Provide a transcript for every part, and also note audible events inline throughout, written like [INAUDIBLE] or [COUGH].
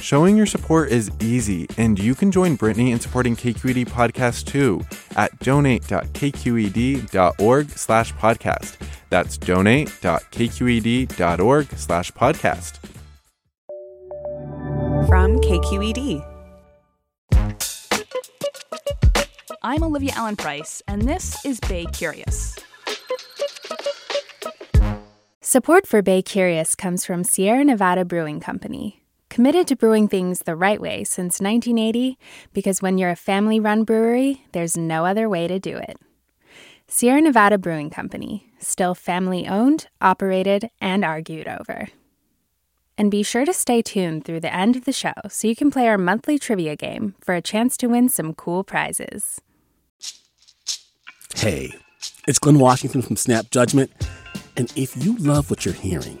Showing your support is easy, and you can join Brittany in supporting KQED Podcast too at donate.kqed.org slash podcast. That's donate.kqed.org slash podcast. From KQED. I'm Olivia Allen Price, and this is Bay Curious. Support for Bay Curious comes from Sierra Nevada Brewing Company, committed to brewing things the right way since 1980 because when you're a family run brewery, there's no other way to do it. Sierra Nevada Brewing Company, still family owned, operated, and argued over. And be sure to stay tuned through the end of the show so you can play our monthly trivia game for a chance to win some cool prizes. Hey, it's Glenn Washington from Snap Judgment. And if you love what you're hearing,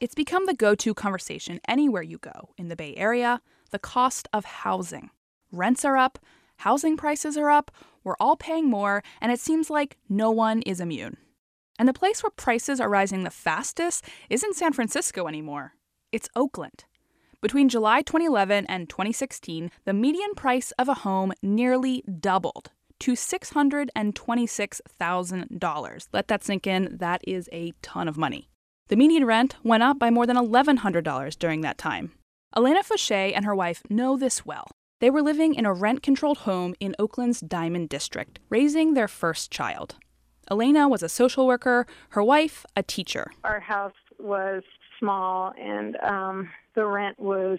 It's become the go to conversation anywhere you go in the Bay Area the cost of housing. Rents are up, housing prices are up, we're all paying more, and it seems like no one is immune. And the place where prices are rising the fastest isn't San Francisco anymore, it's Oakland. Between July 2011 and 2016, the median price of a home nearly doubled to $626,000. Let that sink in, that is a ton of money. The median rent went up by more than $1,100 during that time. Elena Fauché and her wife know this well. They were living in a rent controlled home in Oakland's Diamond District, raising their first child. Elena was a social worker, her wife, a teacher. Our house was small and um, the rent was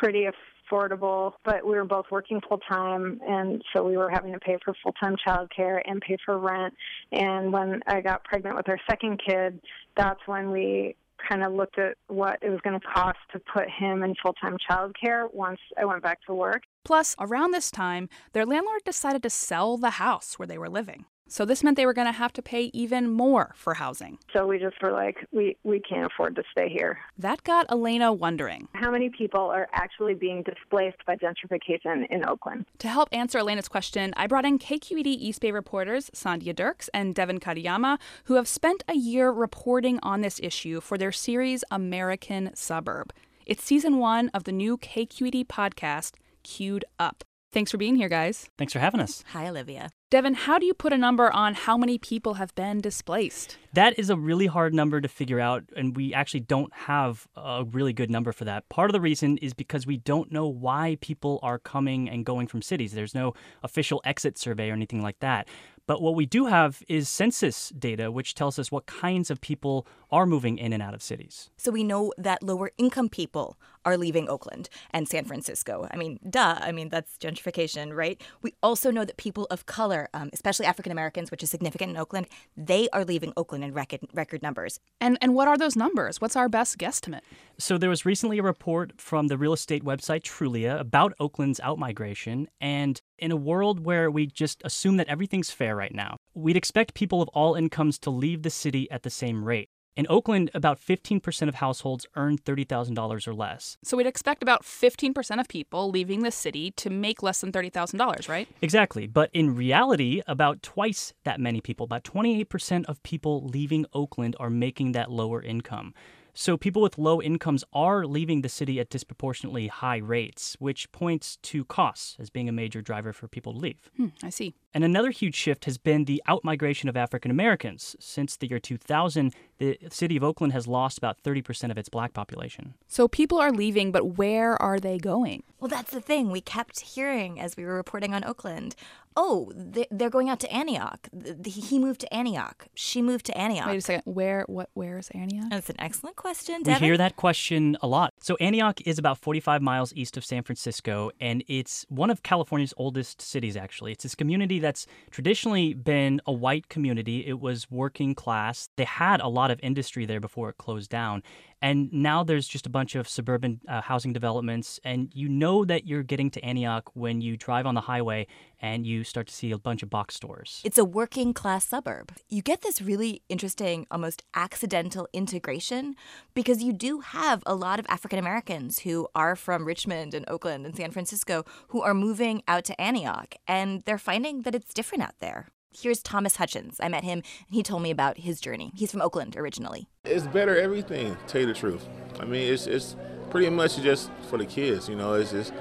pretty affordable, but we were both working full time, and so we were having to pay for full time childcare and pay for rent. And when I got pregnant with our second kid, that's when we kind of looked at what it was going to cost to put him in full time childcare once I went back to work. Plus, around this time, their landlord decided to sell the house where they were living. So this meant they were going to have to pay even more for housing. So we just were like, we, we can't afford to stay here. That got Elena wondering. How many people are actually being displaced by gentrification in Oakland? To help answer Elena's question, I brought in KQED East Bay reporters Sandhya Dirks and Devin Katayama, who have spent a year reporting on this issue for their series American Suburb. It's season one of the new KQED podcast, Queued Up. Thanks for being here, guys. Thanks for having us. Hi, Olivia. Devin, how do you put a number on how many people have been displaced? That is a really hard number to figure out, and we actually don't have a really good number for that. Part of the reason is because we don't know why people are coming and going from cities. There's no official exit survey or anything like that. But what we do have is census data, which tells us what kinds of people are moving in and out of cities. So we know that lower income people are leaving Oakland and San Francisco. I mean, duh. I mean, that's gentrification, right? We also know that people of color, um, especially African Americans, which is significant in Oakland, they are leaving Oakland in record, record numbers. And, and what are those numbers? What's our best guesstimate? So there was recently a report from the real estate website Trulia about Oakland's outmigration. And in a world where we just assume that everything's fair right now, we'd expect people of all incomes to leave the city at the same rate. In Oakland, about 15% of households earn $30,000 or less. So we'd expect about 15% of people leaving the city to make less than $30,000, right? Exactly. But in reality, about twice that many people, about 28% of people leaving Oakland are making that lower income. So people with low incomes are leaving the city at disproportionately high rates, which points to costs as being a major driver for people to leave. Hmm, I see. And another huge shift has been the outmigration of African Americans. Since the year 2000, the city of Oakland has lost about 30% of its black population. So people are leaving, but where are they going? Well, that's the thing. We kept hearing as we were reporting on Oakland oh, they're going out to Antioch. He moved to Antioch. She moved to Antioch. Wait a second. Where? What? Where is Antioch? That's an excellent question. We Devin. hear that question a lot. So Antioch is about 45 miles east of San Francisco, and it's one of California's oldest cities. Actually, it's this community that's traditionally been a white community. It was working class. They had a lot of industry there before it closed down, and now there's just a bunch of suburban uh, housing developments. And you know that you're getting to Antioch when you drive on the highway and you start to see a bunch of box stores. It's a working class suburb. You get this really interesting, almost accidental integration because you do have a lot of African Americans who are from Richmond and Oakland and San Francisco who are moving out to Antioch. And they're finding that it's different out there. Here's Thomas Hutchins. I met him and he told me about his journey. He's from Oakland originally. It's better everything, tell you the truth. I mean, it's, it's pretty much just for the kids, you know, it's just,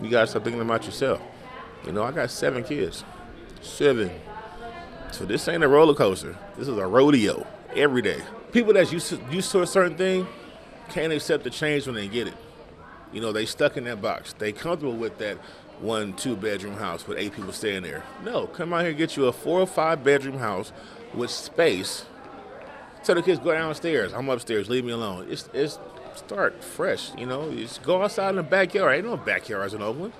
you gotta start thinking about yourself. You know, I got seven kids. Seven. So this ain't a roller coaster. This is a rodeo every day. People that's used to, used to a certain thing can't accept the change when they get it. You know, they stuck in that box. They comfortable with that one, two bedroom house with eight people staying there. No, come out here and get you a four or five bedroom house with space. Tell the kids go downstairs. I'm upstairs. Leave me alone. It's it's start fresh. You know, just go outside in the backyard. Ain't no backyards in Oakland.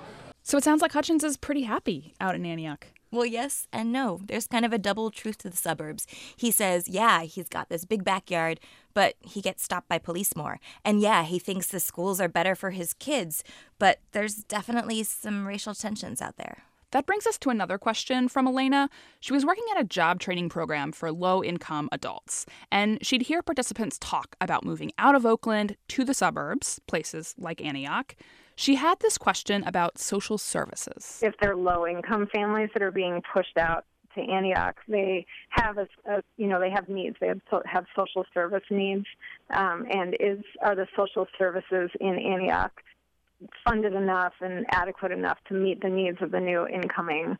So it sounds like Hutchins is pretty happy out in Antioch. Well, yes and no. There's kind of a double truth to the suburbs. He says, yeah, he's got this big backyard, but he gets stopped by police more. And yeah, he thinks the schools are better for his kids, but there's definitely some racial tensions out there. That brings us to another question from Elena. She was working at a job training program for low income adults, and she'd hear participants talk about moving out of Oakland to the suburbs, places like Antioch. She had this question about social services. If they're low income families that are being pushed out to Antioch, they have a, a you know they have needs. They have, so, have social service needs, um, and is are the social services in Antioch funded enough and adequate enough to meet the needs of the new incoming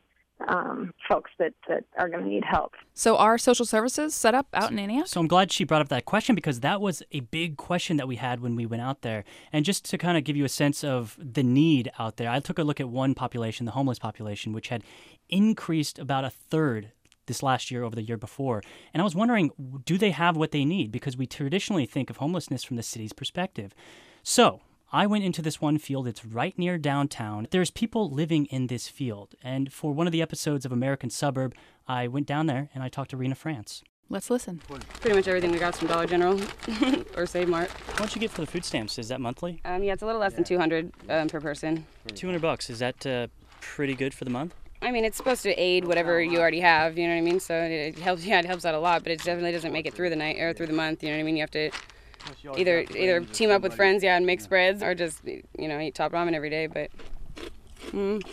um, folks that, that are going to need help. So, are social services set up out in Antioch? So, I'm glad she brought up that question because that was a big question that we had when we went out there. And just to kind of give you a sense of the need out there, I took a look at one population, the homeless population, which had increased about a third this last year over the year before. And I was wondering, do they have what they need? Because we traditionally think of homelessness from the city's perspective. So, I went into this one field. It's right near downtown. There's people living in this field. And for one of the episodes of American Suburb, I went down there and I talked to Rena France. Let's listen. Pretty much everything we got from Dollar General [LAUGHS] or Save Mart. How much you get for the food stamps? Is that monthly? Um, yeah, it's a little less than 200 um, per person. 200 bucks. Is that uh, pretty good for the month? I mean, it's supposed to aid whatever you already have. You know what I mean? So it helps. Yeah, it helps out a lot, but it definitely doesn't make it through the night or through the month. You know what I mean? You have to either either team up with friends, yeah, and make spreads, or just you know eat top ramen every day. But mm.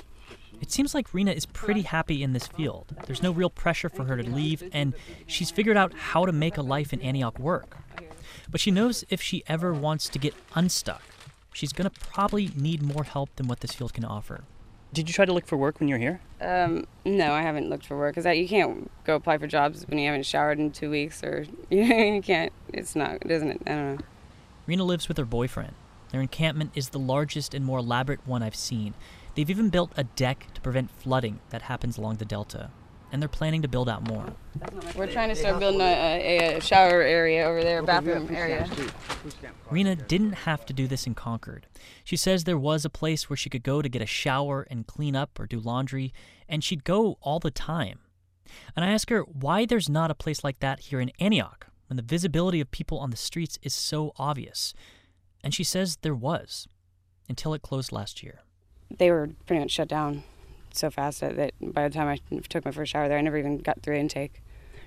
it seems like Rena is pretty happy in this field. There's no real pressure for her to leave, and she's figured out how to make a life in Antioch work. But she knows if she ever wants to get unstuck, she's gonna probably need more help than what this field can offer. Did you try to look for work when you're here? Um, no, I haven't looked for work because you can't go apply for jobs when you haven't showered in two weeks, or you [LAUGHS] know, you can't. It's not, doesn't it? I don't know. Rena lives with her boyfriend. Their encampment is the largest and more elaborate one I've seen. They've even built a deck to prevent flooding that happens along the delta and they're planning to build out more. We're trying to start building a, a, shower area over there, bathroom area. Rena didn't have to do this in Concord. She says there was a place where she could go to get a shower and clean up or do laundry, and she'd go all the time. And I ask her why there's not a place like that here in Antioch when the visibility of people on the streets is so obvious. And she says there was until it closed last year. They were pretty much shut down so fast that, that by the time I took my first shower there, I never even got through intake.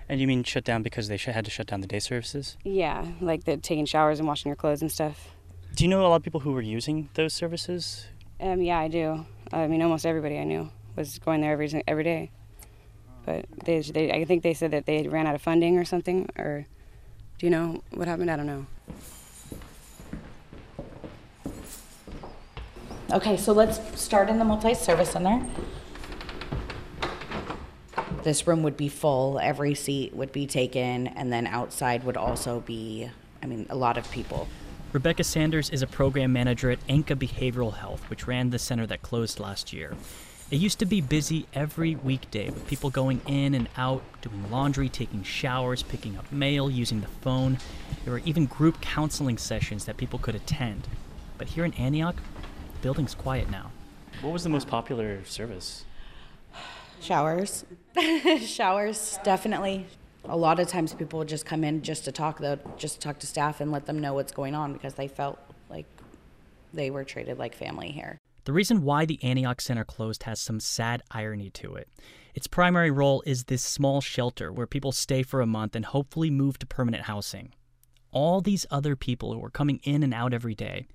And you mean shut down because they had to shut down the day services? Yeah, like the taking showers and washing your clothes and stuff. Do you know a lot of people who were using those services? Um, yeah, I do. I mean, almost everybody I knew was going there every every day. But they, they, I think they said that they ran out of funding or something. Or do you know what happened? I don't know. Okay, so let's start in the multi-service center. This room would be full, every seat would be taken, and then outside would also be, I mean, a lot of people. Rebecca Sanders is a program manager at Anka Behavioral Health, which ran the center that closed last year. It used to be busy every weekday with people going in and out, doing laundry, taking showers, picking up mail, using the phone. There were even group counseling sessions that people could attend. But here in Antioch, the building's quiet now. What was the most popular service? Showers. [LAUGHS] Showers, definitely. A lot of times people would just come in just to talk, though, just to talk to staff and let them know what's going on because they felt like they were treated like family here. The reason why the Antioch Center closed has some sad irony to it. Its primary role is this small shelter where people stay for a month and hopefully move to permanent housing. All these other people who were coming in and out every day,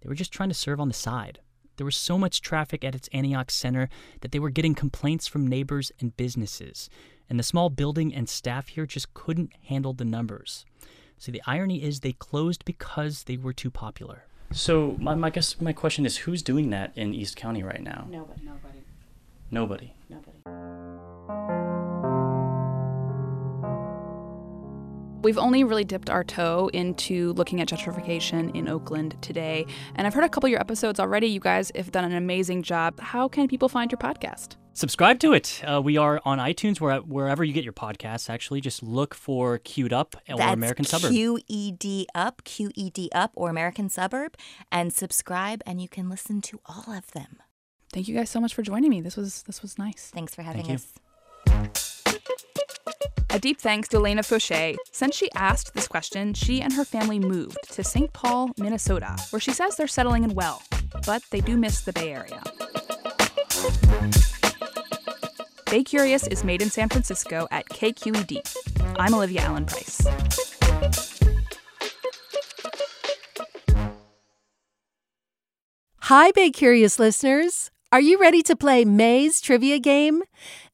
they were just trying to serve on the side. There was so much traffic at its Antioch Center that they were getting complaints from neighbors and businesses, and the small building and staff here just couldn't handle the numbers. So the irony is they closed because they were too popular. So my, my guess my question is who's doing that in East County right now? Nobody. Nobody. Nobody. Nobody. We've only really dipped our toe into looking at gentrification in Oakland today. And I've heard a couple of your episodes already. You guys have done an amazing job. How can people find your podcast? Subscribe to it. Uh, we are on iTunes, where, wherever you get your podcasts. Actually, just look for "Queued Up" or That's "American Suburb." Q E D up, Q E D up, or American Suburb, and subscribe, and you can listen to all of them. Thank you guys so much for joining me. This was this was nice. Thanks for having Thank us. A deep thanks to Elena Fauché. Since she asked this question, she and her family moved to St. Paul, Minnesota, where she says they're settling in well, but they do miss the Bay Area. Bay Curious is made in San Francisco at KQED. I'm Olivia Allen Price. Hi, Bay Curious listeners. Are you ready to play May's trivia game?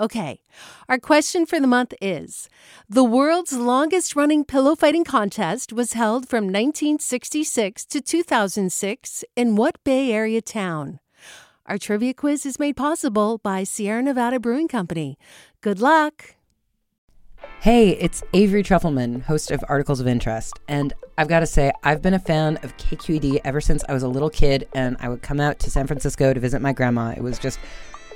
Okay, our question for the month is The world's longest running pillow fighting contest was held from 1966 to 2006 in what Bay Area town? Our trivia quiz is made possible by Sierra Nevada Brewing Company. Good luck! Hey, it's Avery Trufelman, host of Articles of Interest. And I've got to say, I've been a fan of KQED ever since I was a little kid and I would come out to San Francisco to visit my grandma. It was just